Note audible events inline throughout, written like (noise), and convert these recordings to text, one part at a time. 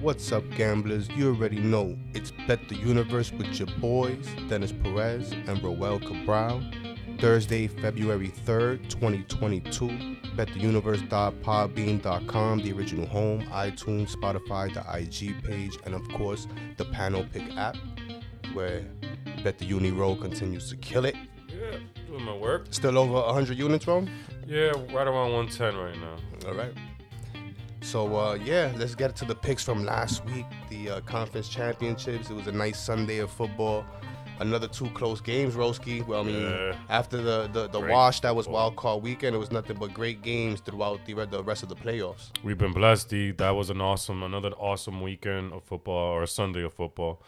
What's up, gamblers? You already know it's Bet the Universe with your boys, Dennis Perez and Roel Cabral. Thursday, February 3rd, 2022. BetTheUniverse.podbean.com, the original home, iTunes, Spotify, the IG page, and of course, the Panel Pick app, where Bet the Uni Roll continues to kill it. Yeah, doing my work. Still over 100 units, Ro? Yeah, right around 110 right now. All right. So uh, yeah, let's get to the picks from last week, the uh, conference championships. It was a nice Sunday of football. Another two close games, Roski. Well, I mean, Yeah. after the the, the wash that was wild card weekend, it was nothing but great games throughout the, the rest of the playoffs. We've been blessed, D. That was an awesome, another awesome weekend of football or a Sunday of football.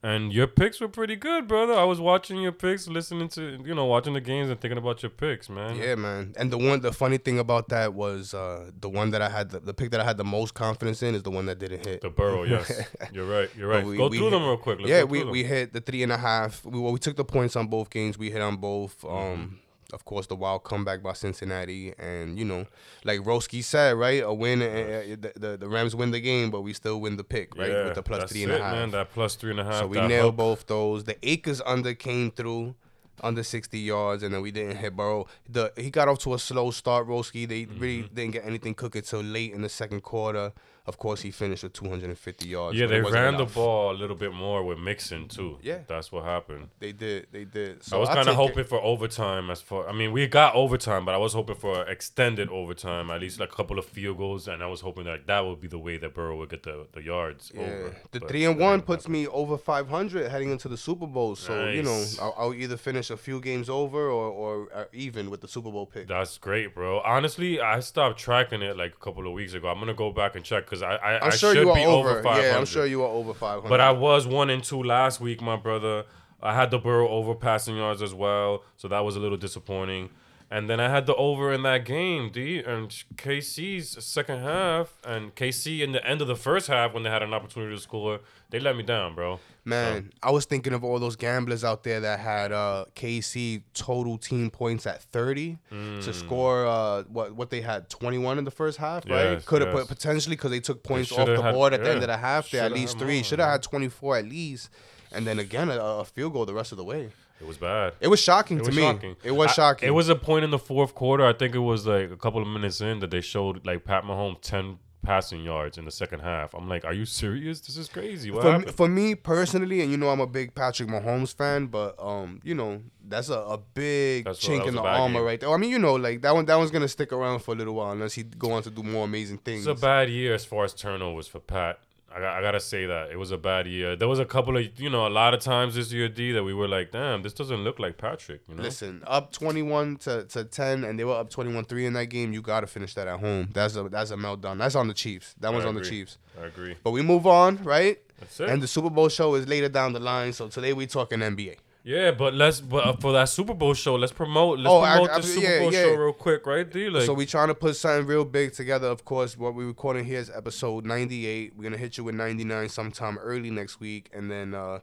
And your picks were pretty good, brother. I was watching your picks, listening to, you know, watching the games and thinking about your picks, man. Yeah, man. And the one, the funny thing about that was uh, the one that I had, the, the pick that I had the most confidence in is the one that didn't hit. The Burrow, (laughs) yes. You're right. You're right. But we- Go we through them real quick. Let's yeah, we, we hit the three and a half. We well, we took the points on both games. We hit on both. Um, Mm-hmm. Of course, the wild comeback by Cincinnati, and you know, like Roski said, right, a win. Uh, uh, the, the the Rams win the game, but we still win the pick, right, yeah, with the plus three and a half. man. That plus three and a half. so we nailed hook. both those. The Akers under came through. Under 60 yards, and then we didn't hit Burrow. The he got off to a slow start, Roski. They really Mm-hmm. didn't get anything cooking till late in the second quarter. Of course, he finished with 250 yards. Yeah, they ran the ball a little bit more with Mixon, too. Yeah. That's what happened. They did. They did. So I was kind of take it. hoping for overtime. As for, I mean, we got overtime, but I was hoping for extended overtime, at least like a couple of field goals, and I was hoping that that would be the way that Burrow would get the, the yards Yeah, over. the but three and one puts happen. me over 500 heading into the Super Bowl. So you know, I'll, I'll either finish a few games over or, or uh, even with the Super Bowl pick. That's great, bro. Honestly, I stopped tracking it like a couple of weeks ago. I'm gonna go back and check because I I, I'm I sure should you are be over. over 500. yeah, I'm sure you are over 500. But I was one and two last week, my brother. I had the Burrow over passing yards as well, so that was a little disappointing. And then I had the over in that game, D. And KC's second half, and KC in the end of the first half when they had an opportunity to score, they let me down, bro. Man, I was thinking of all those gamblers out there that had uh, KC total team points at 30 to score uh, what what they had 21 in the first half, right? Mm. Yes, Could have yes. put potentially because they took points off the had- board at the end of the half. They at least three. Should have had 24 at least, and then again a, a field goal the rest of the way. It was bad. It was shocking It to was me. shocking. It was I- shocking. it was a point in the fourth quarter. I think it was like a couple of minutes in that they showed like Pat Mahomes ten passing yards in the second half. I'm like, are you serious? This is crazy. What for me, happened? for me personally, and you know I'm a big Patrick Mahomes fan, but um, you know that's a, a big That's chink was in the armor game. right there. I mean, you know, like that one, that one's gonna stick around for a little while unless he go on to do more amazing things. It's a bad year as far as turnovers for Pat. I, got- I gotta say that it was a bad year. There was a couple of you know a lot of times this year D that we were like, damn, this doesn't look like Patrick. You know, Listen, up 21 to, to 10, and they were up 21-3 in that game. You got to finish that at home. That's a that's a meltdown. That's on the Chiefs. That one's I on the. Chiefs. I agree. But we move on, right? That's it. And the Super Bowl show is later down the line. So today we talking NBA. Yeah, but let's but uh, for that Super Bowl show, let's promote let's Oh, promote I- the Super yeah, Bowl yeah. show real quick, right? D like so we trying to put something real big together. Of course, what we recording here is episode 98. We're gonna hit you with 99 sometime early next week, and then uh,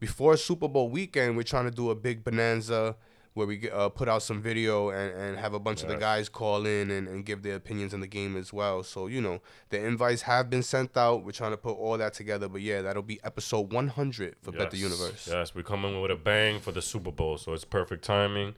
before Super Bowl weekend, we're trying to do a big bonanza where we uh, put out some video and, and have a bunch of the guys call in and, and give their opinions on the game as well. So you know the invites have been sent out. We're trying to put all that together, but yeah, that'll be episode 100 for Bet the Universe. Yes, we're coming with a bang for the Super Bowl, so it's perfect timing.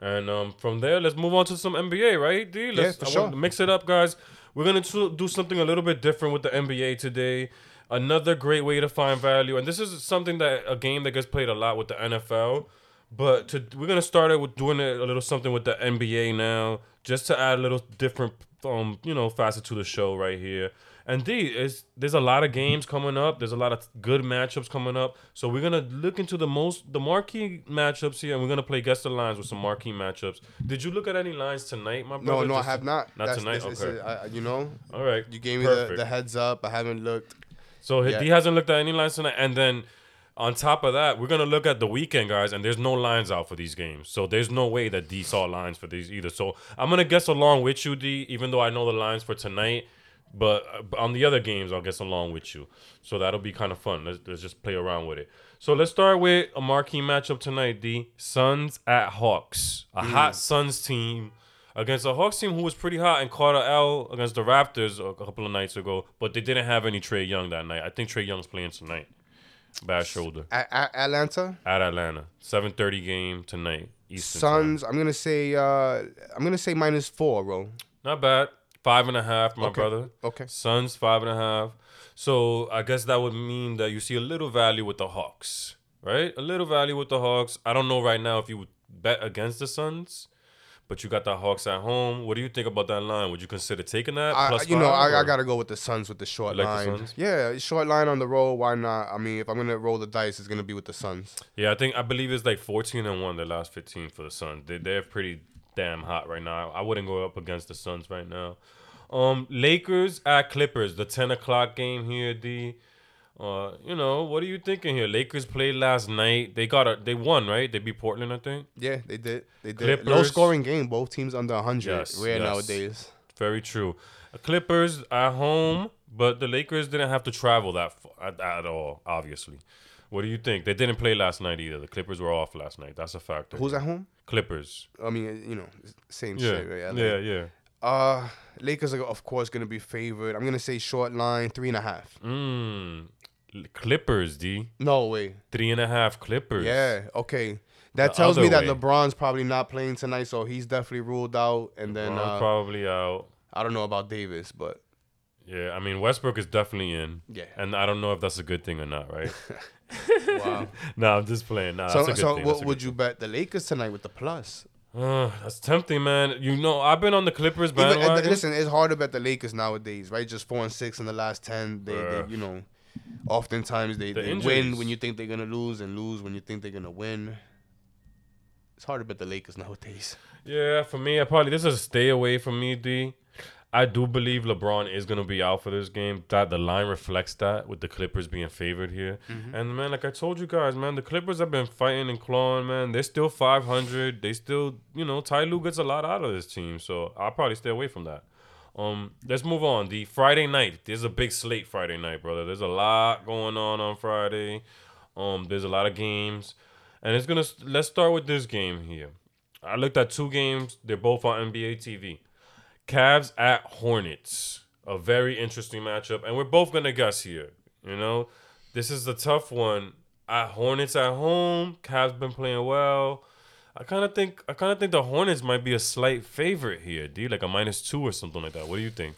And um, from there, let's move on to some NBA, right? D, let's for I sure. to mix it up, guys. We're gonna do something a little bit different with the NBA today. Another great way to find value, and this is something that a game that gets played a lot with the NFL. But to, we're gonna start it with doing it a little something with the NBA now, just to add a little different, um, you know, facet to the show right here. And D is there's a lot of games coming up. There's a lot of good matchups coming up. So we're gonna look into the most the marquee matchups here, and we're gonna play guess the lines with some marquee matchups. Did you look at any lines tonight, my brother? no, no, I have not. Not That's- tonight. this Okay. a- I- you know, All right. you gave me the, the heads up. I haven't looked. So Yeah. he hasn't looked at any lines tonight, and then on top of that, we're gonna look at the weekend, guys, and there's no lines out for these games. So there's no way that D saw lines for these either. So I'm gonna guess along with you, D, even though I know the lines for tonight. But on the other games, I'll guess along with you. So that'll be kind of fun. Let's, let's just play around with it. So let's start with a marquee matchup tonight, D. Suns at Hawks. A mm. hot Suns team against a Hawks team who was pretty hot and caught a L against the Raptors a couple of nights ago, but they didn't have any Trae Young that night. I think Trae Young's playing tonight. Bad shoulder At, A- Atlanta at Atlanta. 7:30 game tonight. Eastern Suns. I'm gonna say. Uh, I'm gonna say minus four, bro. Not bad. Five and a half, my Okay. brother. Okay. Suns five and a half. So I guess that would mean that you see a little value with the Hawks, right? A little value with the Hawks. I don't know right now if you would bet against the Suns, but you got the Hawks at home. What do you think about that line? Would you consider taking that? I, plus you know, I, I gotta go with the Suns with the short like line. Suns? Yeah, short line on the road. Why not? I mean, if I'm gonna roll the dice, it's gonna be with the Suns. Yeah, I think I believe it's like 14 and one the last 15 for the Suns. They they're pretty damn hot right now. I wouldn't go up against the Suns right now. Um, Lakers at Clippers, the 10 o'clock game here. D, uh, you know what are you thinking here? Lakers played last night. They got a they won right. They beat Portland, I think. Yeah, they did. They did. Clippers. Low scoring game. Both teams under 100. Yes, Rare yes. nowadays. Very true. Clippers at home, but the Lakers didn't have to travel that far, at, at all. Obviously, what do you think? They didn't play last night either. The Clippers were off last night. That's a factor. Who's at home? Clippers? I mean, you know, same Yeah, shit. Right? LA. yeah, yeah. Uh, Lakers are of course gonna be favored. I'm gonna say short line three and a half. Mm. Clippers, D. No way. Three and a half Clippers. Yeah. Okay. That The tells me other that way. LeBron's probably not playing tonight, so he's definitely ruled out. And then uh, probably out. I don't know about Davis, but Yeah, I mean Westbrook is definitely in. Yeah. And I don't know if that's a good thing or not, right? (laughs) wow. (laughs) no, I'm just playing. Nah, so that's a good so thing. what would you bet the Lakers tonight with the plus? Uh, that's tempting, man. You know, I've been on the Clippers Even, and bandwagon. listen, it's hard to bet the Lakers nowadays, right? Just four and six in the last ten. They, they Bruh. you know, oftentimes they, The they win when you think they're gonna lose and lose when you think they're gonna win. It's hard to bet the Lakers nowadays. Yeah, for me, I probably this is a stay away from me, D. I do believe LeBron is gonna be out for this game. That the line reflects that with the Clippers being favored here. Mm-hmm. And man, like I told you guys, man, the Clippers have been fighting and clawing, man. They're still 500. They still, you know, Ty Lue gets a lot out of this team, so I'll probably stay away from that. Um, let's move on. The Friday night. There's a big slate Friday night, brother. There's a lot going on on Friday. Um, there's a lot of games, and it's gonna. Let's start with this game here. I looked at two games. They're both on NBA TV. Cavs at Hornets. A very interesting matchup, and we're both gonna guess here. You know, this is a tough one. At Hornets at home, Cavs been playing well. I kind of think I kind of think the Hornets might be a slight favorite here, dude, like a minus two or something like that. What do you think?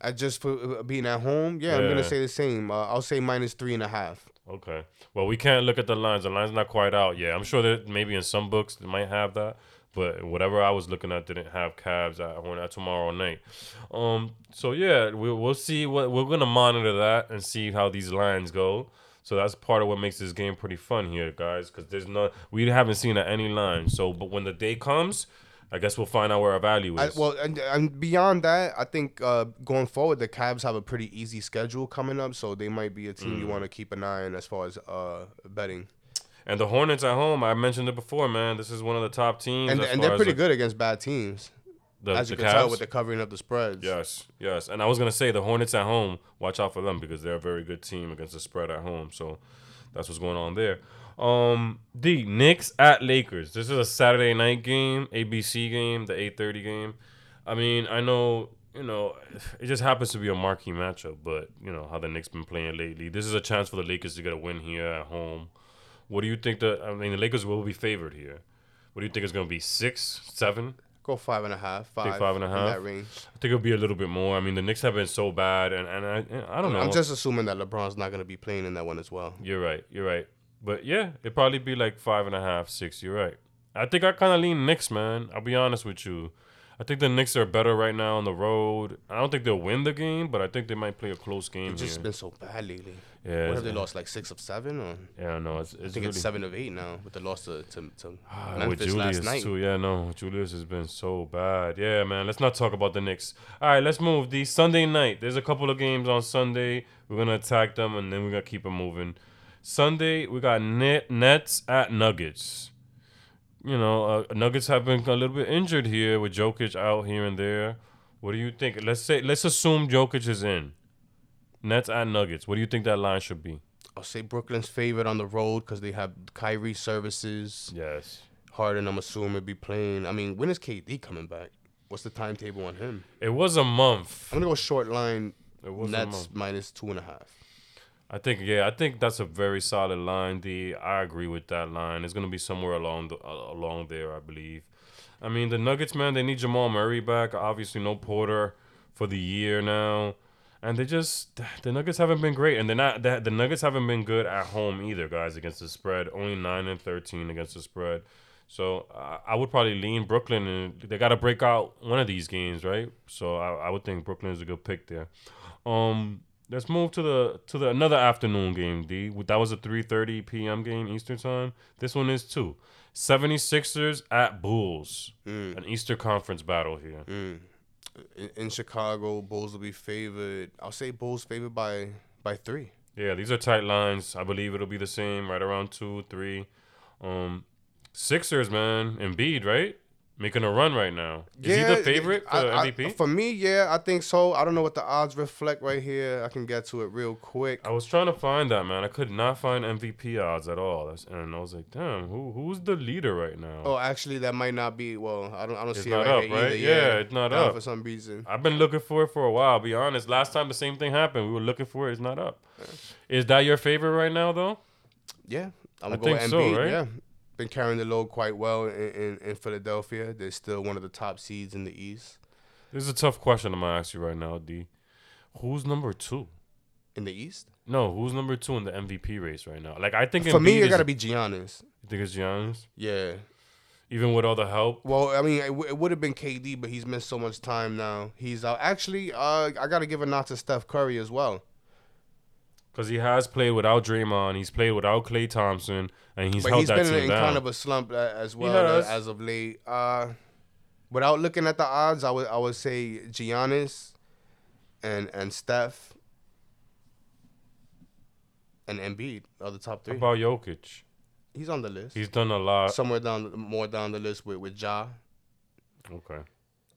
I just for uh, being at home, yeah, I'm gonna say the same. Uh, I'll say minus three and a half. Okay. Well, we can't look at the lines. The line's not quite out yet. I'm sure that maybe in some books they might have that, but whatever I was looking at didn't have Cavs at Hornet tomorrow night. Um. So yeah, we, we'll see what we're gonna monitor that and see how these lines go. So that's part of what makes this game pretty fun here, guys, because there's no we haven't seen any line. So, but when the day comes, I guess we'll find out where our value I, is. well, and, and beyond that, I think uh, going forward, the Cavs have a pretty easy schedule coming up, so they might be a team Mm. you want to keep an eye on as far as uh, betting. and the Hornets at home, I mentioned it before, man. This is one of the top teams, And as and they're pretty good against bad teams, The, as you the can tell with the covering up the spreads. Yes, yes. And I was gonna say the Hornets at home, watch out for them because they're a very good team against the spread at home. So that's what's going on there. Um D Knicks at Lakers. This is a Saturday night game, ABC game, the eight thirty game. I mean, I know, you know, it just happens to be a marquee matchup, but you know how the Knicks been playing lately. This is a chance for the Lakers to get a win here at home. What do you think that I mean the Lakers will be favored here? What do you think is gonna be? Six, seven? Go five and a half, five, five and a in that range. I think it'll be a little bit more. I mean, the Knicks have been so bad, and, and I I don't know. I'm just assuming that LeBron's not going to be playing in that one as well. You're right. You're right. But yeah, it'd probably be like five and a half, six. You're right. I think I kind of lean Knicks, man. I'll be honest with you. I think the Knicks are better right now on the road. I don't think they'll win the game, but I think they might play a close game It's just here. been so bad lately. Yeah, What have they lost? Like six of seven, or Yeah, no, it's, I it's think really, it's seven of eight now with the loss to to, to Ah, Memphis with Julius last night. too. Yeah, no, Julius has been so bad. Yeah, man. Let's not talk about the Knicks. All right, let's move. The Sunday night. There's a couple of games on Sunday. We're gonna attack them, and then we're gonna keep them moving. Sunday, we got Net, Nets at Nuggets. You know, uh, Nuggets have been a little bit injured here with Jokic out here and there. What do you think? Let's say, let's assume Jokic is in. Nets at Nuggets. What do you think that line should be? I'll say Brooklyn's favorite on the road because they have Kyrie services. Yes. Harden, I'm assuming, it'd be playing. I mean, when is KD coming back? What's the timetable on him? It was a month. I'm gonna go short line. It was a month. Nets minus two and a half. I think yeah, I think that's a very solid line. D. I agree with that line. It's gonna be somewhere along the uh, along there, I believe. I mean, the Nuggets, man, they need Jamal Murray back. Obviously, no Porter for the year now, and they just the Nuggets haven't been great, and they're not the, the Nuggets haven't been good at home either, guys, against the spread. Only nine and thirteen against the spread. So uh, I would probably lean Brooklyn, and they got to break out one of these games, right? So I, I would think Brooklyn is a good pick there. Um, let's move to the to the another afternoon game. D that was a 3:30 p.m. game Eastern time. This one is too. 76ers at Bulls, an Easter Conference battle here. In, in Chicago, Bulls will be favored. I'll say Bulls favored by by three. Yeah, these are tight lines. I believe it'll be the same, right around two, three. Um, Sixers, man, Embiid, right? Making a run right now. Is he the favorite for I- I- MVP? for me, yeah, I think so. I don't know what the odds reflect right here. I can get to it real quick. I was trying to find that man. I could not find MVP odds at all, That's- and I was like, "Damn, who who's the leader right now?" Oh, actually, that might not be. Well, I don't. I don't It's see not it right up, here right? either. Yeah, it's not up. for some reason. I've been looking for it for a while. I'll be honest. Last time the same thing happened. We were looking for it. It's not up. Is that your favorite right now, though? Yeah, I'm I gonna go think so, right? Yeah, been carrying the load quite well in, in, in Philadelphia. They're still one of the top seeds in the East. This is a tough question I'm gonna ask you right now, D. Who's number two? In the East, No, who's number two in the MVP race right now? Like I think for me, Embiid it is- gotta be Giannis. You think it's Giannis? Yeah. Even with all the help, Well, I mean, it, w- it would have been KD, but he's missed so much time now. He's out. Actually, uh, I gotta give a nod to Steph Curry as well. Because he has played without Draymond, he's played without Klay Thompson, and he's but held he's that been team in, in down. kind of a slump uh, as well uh, as of late. Uh, without looking at the odds, I would I would say Giannis and and Steph and Embiid are the top How three. about Jokic? He's on the list. He's done a lot. somewhere down more down the list with with Ja. Okay.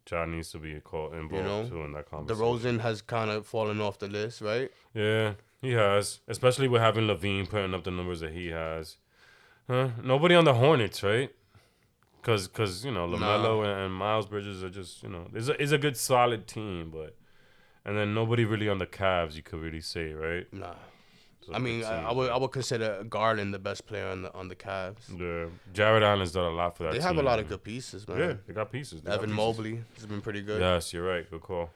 John needs to be called involved You know, too in that The conversation. Rosen has kind of fallen off the list, right? Yeah, he has. Especially with having LaVine putting up the numbers that he has. Huh? Nobody on the Hornets, right? Cause, cause you know LaMelo and, and Miles Bridges are just you know it's a it's a good solid team, but and then nobody really on the Cavs you could really say right. Nah. I mean, I, I would I would consider Garland the best player on the on the Cavs. Yeah, Jarrett Allen's done a lot for that. They have a lot of good pieces, man. Yeah, they got pieces. They got Evan pieces. Mobley has been pretty good. Yes, you're right. Good call.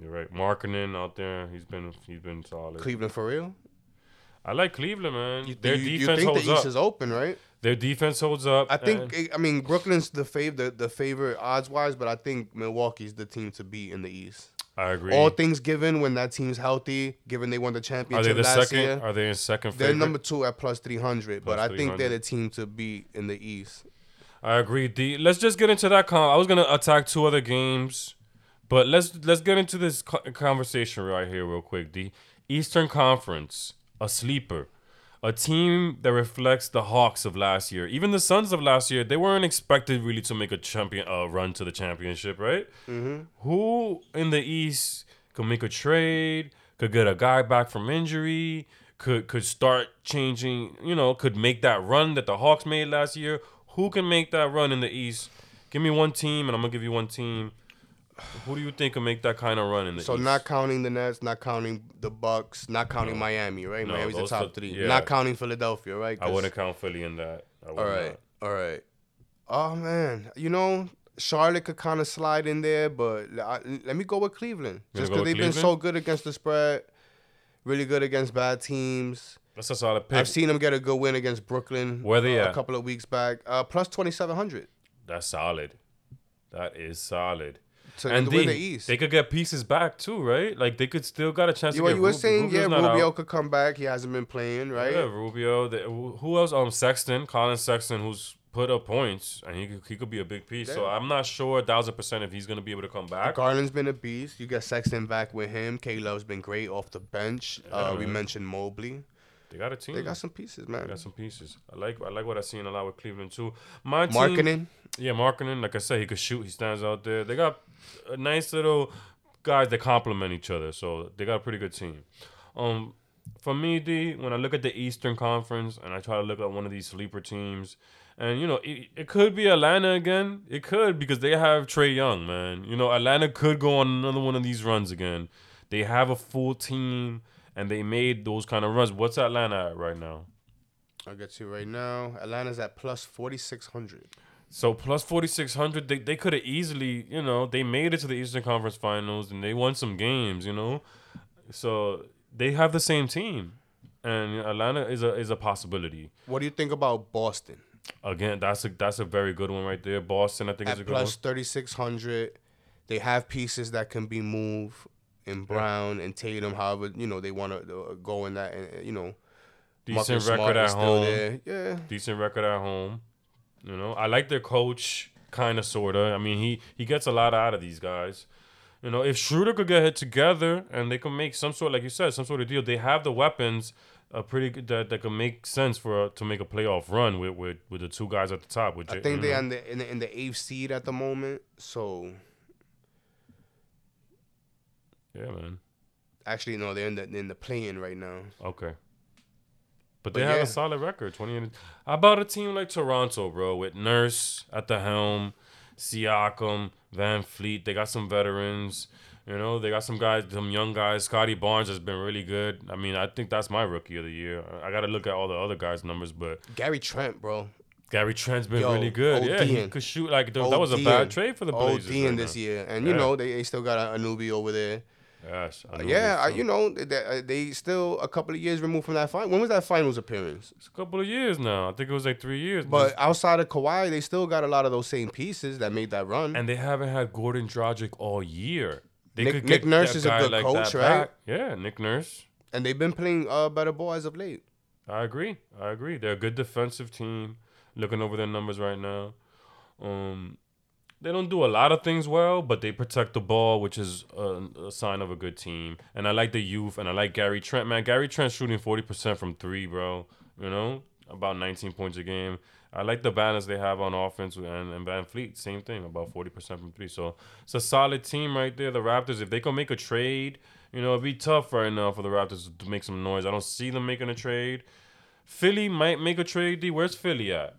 You're right. Markkanen out there, he's been he's been solid. Cleveland for real. I like Cleveland, man. You, Their you, you defense think holds the East up. is open, right? Their defense holds up. I think I mean Brooklyn's the fav the, the favorite odds wise, but I think Milwaukee's the team to beat in the East. I agree. All things given, when that team's healthy, given they won the Are championship they the last second? year, Are they in second they're favorite? number two at plus three hundred. But I think they're the team to beat in the East. I agree. D. Let's just get into that. Con- I was gonna attack two other games, but let's let's get into this conversation right here real quick. The Eastern Conference, a sleeper, a team that reflects the Hawks of last year. Even the Suns of last year, they weren't expected really to make a champion uh, run to the championship, right? Mm-hmm. Who in the East could make a trade? Could get a guy back from injury? Could could start changing? You know, could make that run that the Hawks made last year. Who can make that run in the East? Give me one team, and I'm gonna give you one team. Who do you think can make that kind of run in the So East? not counting the Nets, not counting the Bucks, not counting No. Miami, right? No, Miami's the those top th- three. yeah. Not counting Philadelphia, right? I 'Cause- wouldn't count Philly in that. I would All right, all right. Oh man, you know Charlotte could kind of slide in there, but I, let me go with Cleveland You just because they've been so good against the spread, really good against bad teams. That's a solid pick. I've seen them get a good win against Brooklyn. Where they uh, a at? couple of weeks back, uh, plus twenty seven hundred That's solid. That is solid. To And win the East. they could get pieces back too, right? Like they could still got a chance you, to you were Rub- saying, Rubio's yeah, Rubio out. could come back. He hasn't been playing, right? Yeah, Rubio. The, who else? Um, Sexton, Collin Sexton, who's put up points, and he could, he could be a big piece. So I'm not sure a thousand percent if he's gonna be able to come back. Garland's been a beast. You get Sexton back with him. K Love's been great off the bench. uh, we mentioned Mobley. They got a team. They got some pieces, man. They got some pieces. I like I like what I seen a lot with Cleveland too. My team, Markkanen. Yeah, Markkanen. Like I said, he could shoot. He stands out there. They got a nice little guys that complement each other. So they got a pretty good team. Um, for me, D, when I look at the Eastern Conference and I try to look at one of these sleeper teams, And you know, it, it could be Atlanta again. It could because they have Trae Young, man. You know, Atlanta could go on another one of these runs again. They have a full team and they made those kind of runs. What's Atlanta at right now? I'll get you right now. Atlanta's at plus 4,600. So plus forty six hundred, they they could have easily, you know, they made it to the Eastern Conference Finals and they won some games, you know. So they have the same team, and Atlanta is a is a possibility. What do you think about Boston? Again, that's a that's a very good one right there. Boston, I think, is a At good plus 3,600. They have pieces that can be moved in Brown and Tatum, however, you know, they want to uh, go in that, and you know. Decent Marcus Smart record at is still home. there. Yeah. Decent record at home. You know, I like their coach, kind of, sorta. I mean, he he gets a lot out of these guys. You know, if Schroeder could get it together and they can make some sort, like you said, some sort of deal, they have the weapons, uh, pretty good that that can make sense for to make a playoff run with with, with the two guys at the top. With I think you they're in the, in the in the eighth seed at the moment. So yeah, man. actually, no, they're in the in the play-in right now. Okay. But But they have yeah. a solid record, twenty. And, how about a team like Toronto, bro, with Nurse at the helm, Siakam, VanVleet. They got some veterans. You know, they got some guys, some young guys. Scottie Barnes has been really good. I mean, I think that's my rookie of the year. I got to look at all the other guys' numbers, but Gary Trent, bro. Gary Trent's been Yo, really good. Yeah, he could shoot like that was a bad trade for the Blazers. Right this now. year, and you know they, they still got Anunoby over there. Yes, I Uh, yeah, I, you know they, they, they still a couple of years removed from that final. When was that finals appearance? it's a couple of years now. I think it was like three years. But outside of Kawhi, they still got a lot of those same pieces that made that run. and they haven't had Goran Dragic all year. They Nick- could Nick Nurse is a good like coach, right? back. Yeah, Nick Nurse. and they've been playing uh, better ball as of late. I agree. I agree. They're a good defensive team. Looking over their numbers right now, um, they don't do a lot of things well, but they protect the ball, which is a, a sign of a good team. And I like the youth, and I like Gary Trent. Man, Gary Trent shooting forty percent from three, bro. You know, about nineteen points a game. I like the balance they have on offense, and, and VanVleet, same thing, about forty percent from three. So it's a solid team right there. The Raptors, if they can make a trade, you know, it'd be tough right now for the Raptors to make some noise. I don't see them making a trade. Philly might make a trade. D, where's Philly at?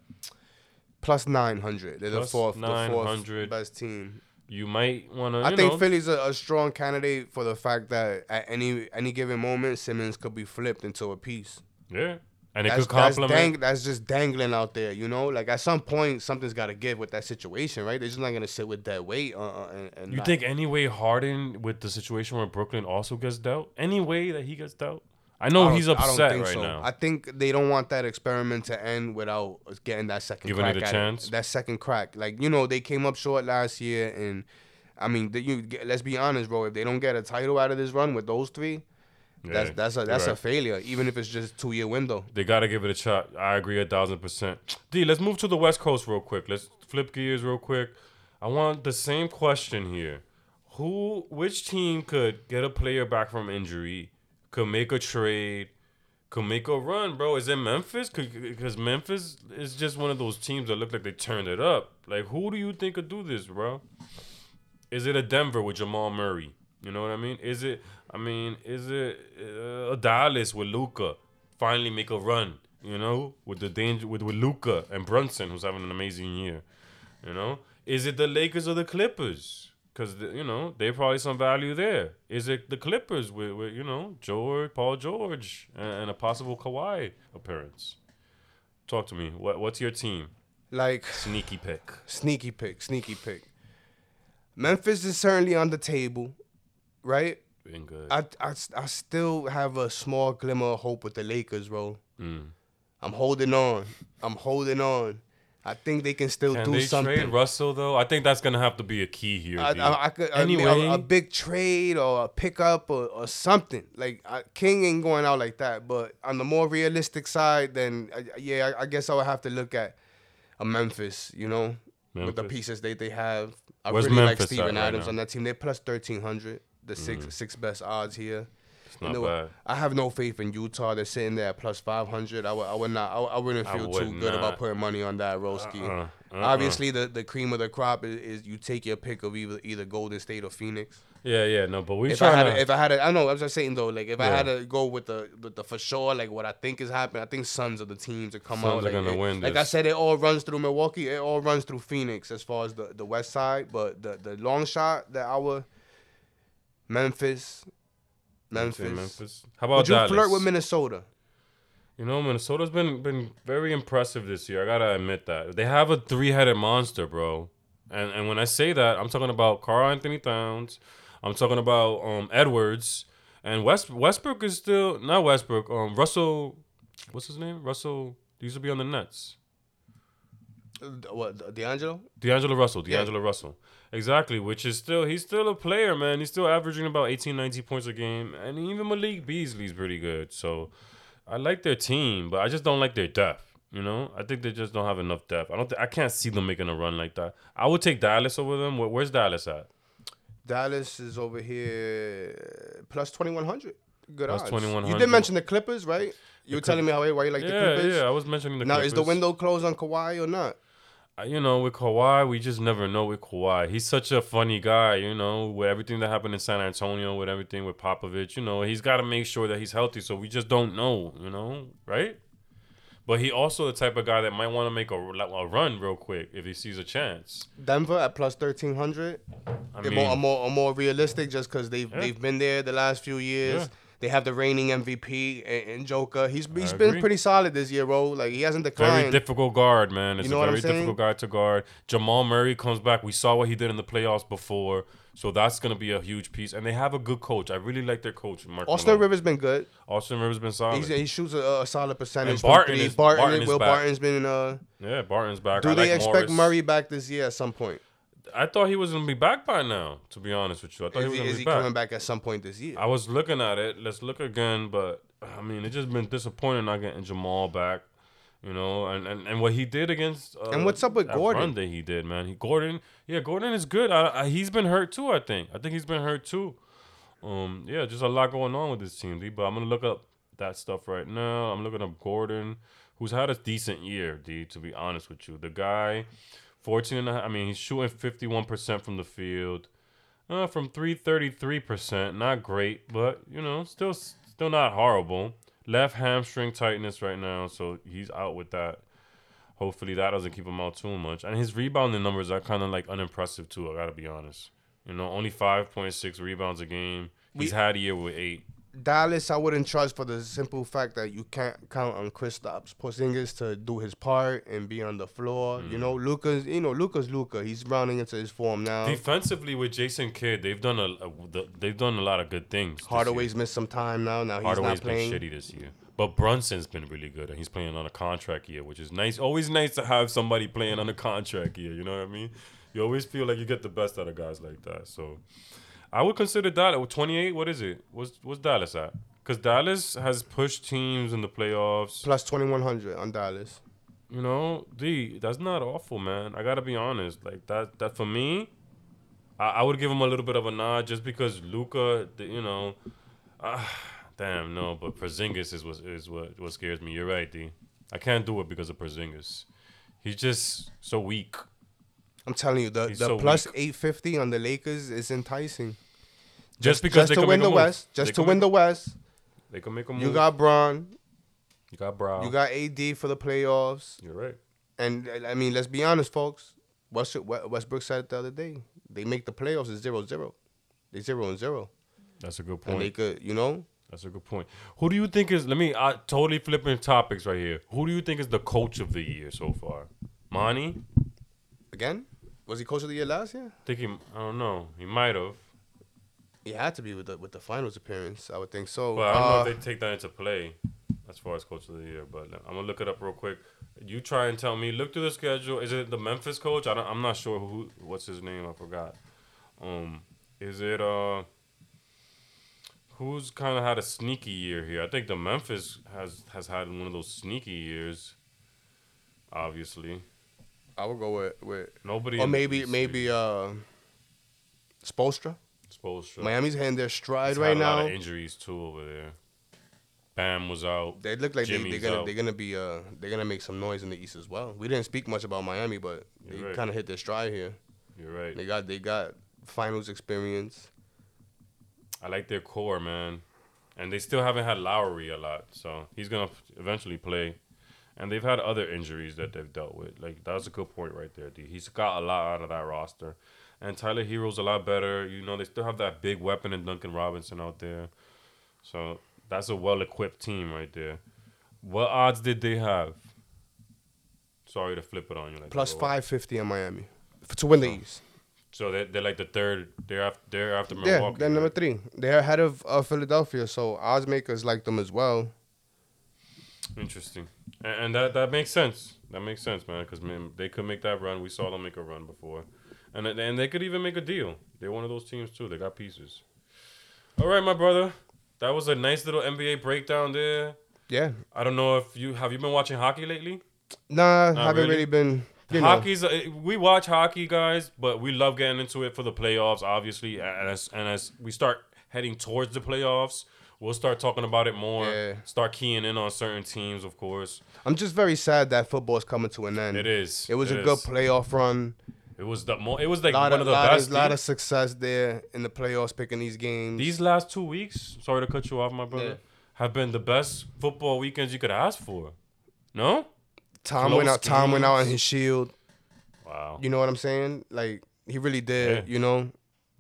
Plus nine hundred. They're the Plus fourth, the fourth best team. You might want to. I think know, Philly's a, a strong candidate for the fact that at any any given moment, Simmons could be flipped into a piece. Yeah, and it That's, could that's, dang, that's just dangling out there, you know. Like at some point, something's got to give with that situation, right? They're just not gonna sit with that weight. Uh, uh, and, and You not- think anyway Harden with the situation where Brooklyn also gets dealt? Any way that he gets dealt? I know I he's I don't upset think right so. now. I think they don't want that experiment to end without getting that second Giving it crack a at chance? That second crack, like you know, they came up short last year, and I mean, the, you let's be honest, bro. If they don't get a title out of this run with those three, that's Yeah, that's a you're that's a failure, even if it's just two year window. They got to give it a shot. I agree a thousand percent. D, let's move to the West Coast real quick. Let's flip gears real quick. I want the same question here. Who, which team could get a player back from injury, could make a trade, could make a run, bro? Is it Memphis? Because Memphis is just one of those teams that look like they turned it up. Like, who do you think could do this, bro? Is it a Denver with Jamal Murray? You know what I mean? Is it? I mean, is it uh, a Dallas with Luka finally make a run? You know, with the danger with with Luka and Brunson, who's having an amazing year. You know, is it the Lakers or the Clippers? Because you know they probably some value there. Is it the Clippers with, with you know George, Paul George, and, and a possible Kawhi appearance? Talk to me. What what's your team? Like Sneaky pick. sneaky pick, sneaky pick. Memphis is certainly on the table, right? Been good. I, I, I still have a small glimmer of hope with the Lakers, bro. Mm. I'm holding on. I'm holding on. I think they can still Can do they something. trade Russell though? I think that's gonna have to be a key here. I. I, I could, I mean, Anyway. a, a big trade or a pickup or, or something. Like I, King ain't going out like that. But on the more realistic side, then uh, yeah, I, guess I would have to look at a Memphis. You know, with the pieces they they have. I Where's really Memphis like Steven right Adams? Mm. on that team. They're plus thirteen hundred, the six six best odds here. It's not You know, bad. I have no faith in Utah. They're sitting there at plus five hundred. I would, I would not. I, I wouldn't I feel would too good about putting money on that Roski. Uh-uh. Uh-uh. Obviously, the, the cream of the crop is, is you take your pick of either either Golden State or Phoenix. Yeah, yeah, no, but we If I had, to. to, if I had, to, I know I was just saying though, like if I had to go with the with the for sure, like what I think is happening, I think Suns are the teams that come Suns out. are like, gonna it- win Like I said, it all runs through Milwaukee. It all runs through Phoenix as far as the the West Side, but the the long shot that our Memphis, Memphis. Memphis. How about Would you Dallas? flirt with Minnesota? You know, Minnesota's been been very impressive this year. I gotta admit that they have a three headed monster, bro. And and when I say that, I'm talking about Karl-Anthony Towns. I'm talking about um Edwards and West Westbrook is still not Westbrook. Um Russell, what's his name? Russell he used to be on the Nets. Uh, What D'Angelo? D'Angelo Russell, Yeah. Russell. Exactly, which is still he's still a player, man. He's still averaging about 18, 19 points a game. And even Malik Beasley's pretty good. So I like their team, but I just don't like their depth. You know? I think they just don't have enough depth. I don't th- I can't see them making a run like that. I would take Dallas over them. Where, where's Dallas at? Dallas is over here plus twenty one hundred. Good Plus odds. 2100. You did mention the Clippers, right? You were telling me how why you like the Clippers. yeah, I was mentioning the Clippers. now is the window closed on Kawhi or not? You know, with Kawhi, we just never know with Kawhi. He's such a funny guy, you know, with everything that happened in San Antonio, with everything with Popovich, you know, he's got to make sure that he's healthy. So we just don't know, you know, right? But he also the type of guy that might want to make a, a run real quick if he sees a chance. Denver at plus thirteen hundred. I mean, more, more, are more realistic just because they've Yeah. they've been there the last few years. Yeah. They have the reigning MVP and, Joker. He's he's I been agree. pretty solid this year, bro. Like he hasn't declined. very difficult guard, man. It's You know a very difficult guy to guard. Jamal Murray comes back. We saw what he did in the playoffs before. So that's going to be a huge piece. And they have a good coach. I really like their coach, Mark Austin Malone. Rivers been good. Austin Rivers been solid. He's, he shoots a, a solid percentage. And Barton is- Barton, Barton Will back. Barton's been. Uh, yeah, Barton's back. do I they like expect Morris. Murray back this year at some point? I thought he was gonna be back by now. To be honest with you, I thought Is he was he, gonna is be he back. coming back at some point this year? I was looking at it. Let's look again, but I mean, it just been disappointing not getting Jamal back. You know, and, and, and what he did against uh, And what's up with Gordon? run that he did, man. He Gordon, yeah, Gordon is good. I, I, he's been hurt too. I think. I think he's been hurt too. Um, yeah, just a lot going on with this team, D. But I'm gonna look up that stuff right now. I'm looking up Gordon, who's had a decent year, D. To be honest with you, the guy, 14 and a half. I mean, he's shooting 51 percent from the field. Uh, from 333%, not great, but you know, still still not horrible. Left hamstring tightness right now, so he's out with that. Hopefully that doesn't keep him out too much. And his rebounding numbers are kind of like unimpressive too. I gotta be honest. You know, only 5.6 rebounds a game. He's We- had a year with eight. Dallas, I wouldn't trust for the simple fact that you can't count on Kristaps Porzingis to do his part and be on the floor. Mm. You know, Luka's, you know, Luka's Luka. He's rounding into his form now. Defensively with Jason Kidd, they've done a, a they've done a lot of good things. Hardaway's missed some time now. Now he's Hardaway's not playing. been shitty this year. But Brunson's been really good, and he's playing on a contract year, which is nice. Always nice to have somebody playing on a contract year. You know what I mean? You always feel like you get the best out of guys like that. So, I would consider Dallas. Twenty eight. What is it? What's what's Dallas at? Because Dallas has pushed teams in the playoffs. Plus twenty one hundred on Dallas. You know, D. That's not awful, man. I gotta be honest. Like that. That for me, I, I would give him a little bit of a nod just because Luka. You know. Uh, Damn, no, but Porzingis is what is what what scares me. You're right, D. I can't do it because of Porzingis. He's just so weak. I'm telling you, the He's the so plus weak. eight fifty on the Lakers is enticing. Just, because just they to can win the. West, just to win make- the West. They can make a move. You got Braun, you got Brown. you got AD for the playoffs, You're right. and I mean, let's be honest, folks. West, Westbrook said it the other day. They make the playoffs is zero zero. They zero and zero, That's a good and they point. could, you know, That's a good point. Who do you think is? Let me. I totally flipping topics right here. Who do you think is the coach of the year so far? Monty. again. Was he coach of the year last year? I think he. I don't know. He might have. He had to be with the with the finals appearance. I would think so. But I don't Uh, know if they take that into play as far as coach of the year. But I'm gonna look it up real quick. You try and tell me. Look through the schedule. Is it the Memphis coach? I don't, I'm not sure who. What's his name? I forgot. Um, is it uh? Who's kind of had a sneaky year here? I think the Memphis has has had one of those sneaky years. Obviously, I would go with with nobody. or maybe maybe uh, Spoelstra. is Spoelstra. Miami's hitting their stride He's right had a lot now. of injuries too over there. Bam was out. They look like they, they're gonna out. they're gonna be uh they're gonna make some noise in the East as well. We didn't speak much about Miami, but they You're right. kind of hit their stride here. You're right. They got they got finals experience. I like their core, man. And they still haven't had Lowry a lot, so he's gonna eventually play. And they've had other injuries that they've dealt with. Like that's a good point right there, D. He's got a lot out of that roster. And Tyler Herro's a lot better. You know, they still have that big weapon in Duncan Robinson out there. So that's a well equipped team right there. What odds did they have? Sorry to flip it on you. Like Plus five fifty in Miami f- to win the East. So they're, they're like the third. They're after. They're after Milwaukee. Yeah, they're number right? three. They're ahead of uh, Philadelphia, so odds makers like them as well. Interesting, and, and that that makes sense. That makes sense, man. Because man, they could make that run. We saw them make a run before, and and they could even make a deal. They're one of those teams too. They got pieces. All right, my brother. That was a nice little NBA breakdown there. Yeah. I don't know if you have you been watching hockey lately. Nah, Not haven't really? really, been. You know, Hockey's uh, we watch hockey, guys, but we love getting into it for the playoffs, obviously. And as and as we start heading towards the playoffs, we'll start talking about it more. Yeah. Start keying in on certain teams, of course. I'm just very sad that football's coming to an end. It is. It was It a good playoff run. It was the mo- It was like lot one of, of the lot, best. of, lot of success there in the playoffs, picking these games. These last two weeks, sorry to cut you off, my brother, Yeah. have been the best football weekends you could ask for. No? Tom went close out. Tom went out on his shield. Wow. You know what I'm saying? Like he really did. Yeah. You know.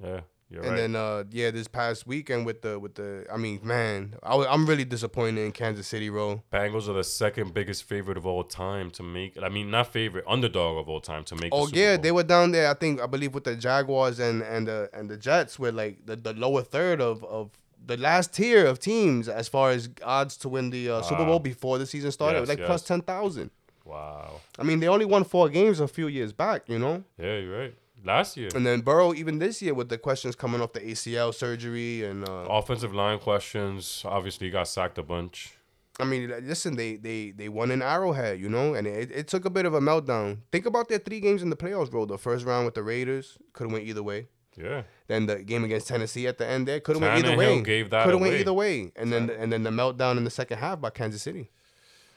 Yeah, you're and right. then uh yeah, this past weekend with the with the I mean man, I was, I'm really disappointed in Kansas City, bro. Bengals are the second biggest favorite of all time to make. I mean, not favorite, underdog of all time to make. Oh the yeah, Bowl. they were down there. I think I believe with the Jaguars and and the and the Jets were like the, the lower third of of the last tier of teams as far as odds to win the uh, Super. Bowl before the season started. it was Yes, like yes. ten thousand. Wow. I mean, they only won four games a few years back, you know. Yeah, you're right. Last year, And then Burrow, even this year, with the questions coming off the ACL surgery, and uh, offensive line questions. Obviously, he got sacked a bunch. I mean, listen, they they they won in Arrowhead, you know, and it, it took a bit of a meltdown. Think about their three games in the playoffs, bro. The first round with the Raiders could have went either way. Yeah. Then the game against Tennessee at the end there could have went either way. Could have went either way, and then and then the meltdown in the second half by Kansas City.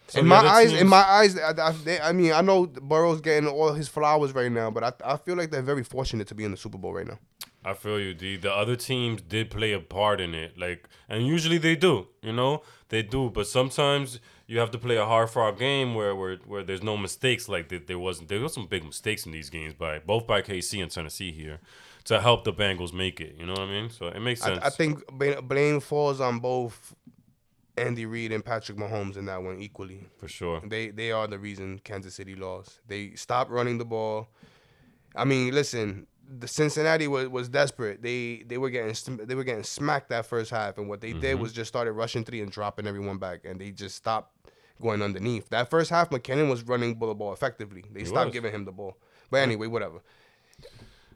So in my eyes, in my eyes, I, I, they, I mean, I know Burrow's getting all his flowers right now, but I, I feel like they're very fortunate to be in the Super Bowl right now. I feel you, D. The other teams did play a part in it, like, and usually they do. You know, they do. But sometimes you have to play a hard fought game where where where there's no mistakes. Like there, there wasn't. There was some big mistakes in these games by both by KC and Tennessee here to help the Bengals make it. You know what I mean? So it makes sense. I, I think blame falls on both Andy Reid and Patrick Mahomes in that one equally. for sure. They they are the reason Kansas City lost. They stopped running the ball. I mean, listen, the Cincinnati was, was desperate. They they were getting they were getting smacked that first half, and what they did Mm-hmm. was just started rushing three and dropping everyone back, and they just stopped going underneath. That first half, McKinnon was running the ball effectively. They He stopped was. giving him the ball. But anyway, whatever.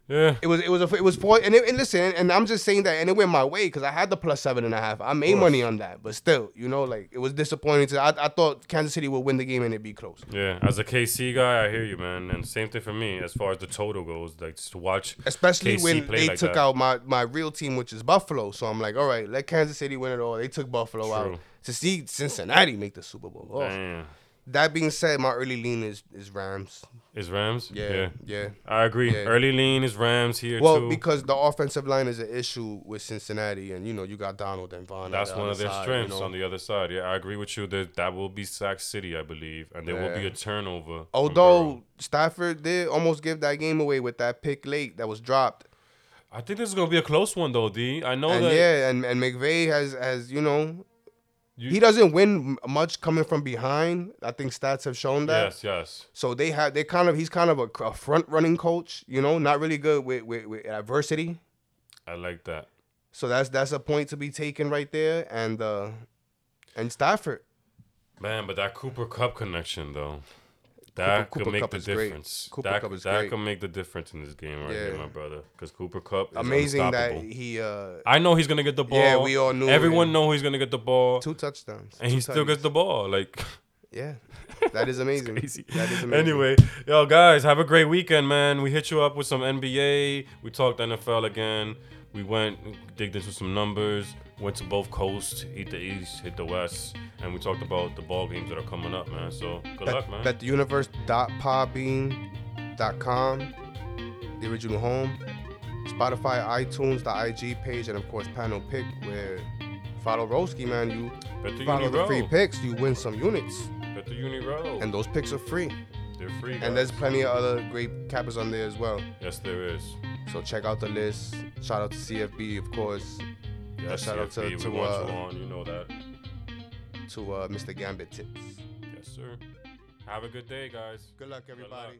Yeah. It was it was a, it was for and, it, and listen and I'm just saying that and it went my way because I had the plus seven and a half. I made money on that, but still, you know, like it was disappointing. To, I I thought Kansas City would win the game and it'd be close. Yeah, as a KC guy, I hear you, man. And same thing for me as far as the total goes. Like just to watch, Especially KC when they like took that. out my, my real team, which is Buffalo. So I'm like, all right, let Kansas City win it all. They took Buffalo True. out to see Cincinnati make the Super Bowl. Oh. Damn, That being said, my early lean is is Rams. is Rams. Yeah, yeah. I agree. Yeah. Early lean is Rams here Well, too. because the offensive line is an issue with Cincinnati, and you know you got Donald and Von. That's the one other of their side, you strengths know. on the other side. Yeah, I agree with you that that will be Sac City, I believe, and there will be a turnover. Although Stafford did almost give that game away with that pick late that was dropped. I think this is gonna be a close one though, D. I know and that yeah, and, and McVay has has you know you, he doesn't win much coming from behind. I think stats have shown that. Yes, yes. So they have they kind of he's kind of a, a front running coach. You know, not really good with, with with adversity. I like that. So that's that's a point to be taken right there. And uh and Stafford. Man, but that Cooper Kupp connection though. That Cooper could make Kupp the is great. difference. Cooper that Kupp is that great. could make the difference in this game right here, my brother. Because Cooper Kupp is Amazing that he uh I know he's gonna get the ball. Yeah, we all knew Everyone him. know he's gonna get the ball, two touchdowns. and two he still gets the ball. Like (laughs) Yeah. That is amazing. crazy. That is amazing. Anyway, yo guys, have a great weekend, man. We hit you up with some NBA. We talked NFL again. We went digged into some numbers. Went to both coasts, hit the east, hit the west, and we talked about the ball games that are coming up, man. So good luck, man. Bet, bettheuniverse.podbean.com, the original home. Spotify, iTunes, the IG page, and of course Panel Pick, where follow Roski, man. You Bet the follow the free picks, you win some units, Bet the uni row. and those picks are free. They're free. Guys. And there's plenty of other great cappers on there as well. yes, there is. So check out the list. Shout out to CFB, of course, Yes, shout out to- to, uh, on. You know that. to uh, Mr. Gambit Tips. Yes, sir. Have a good day, guys. Good luck, Good luck. everybody.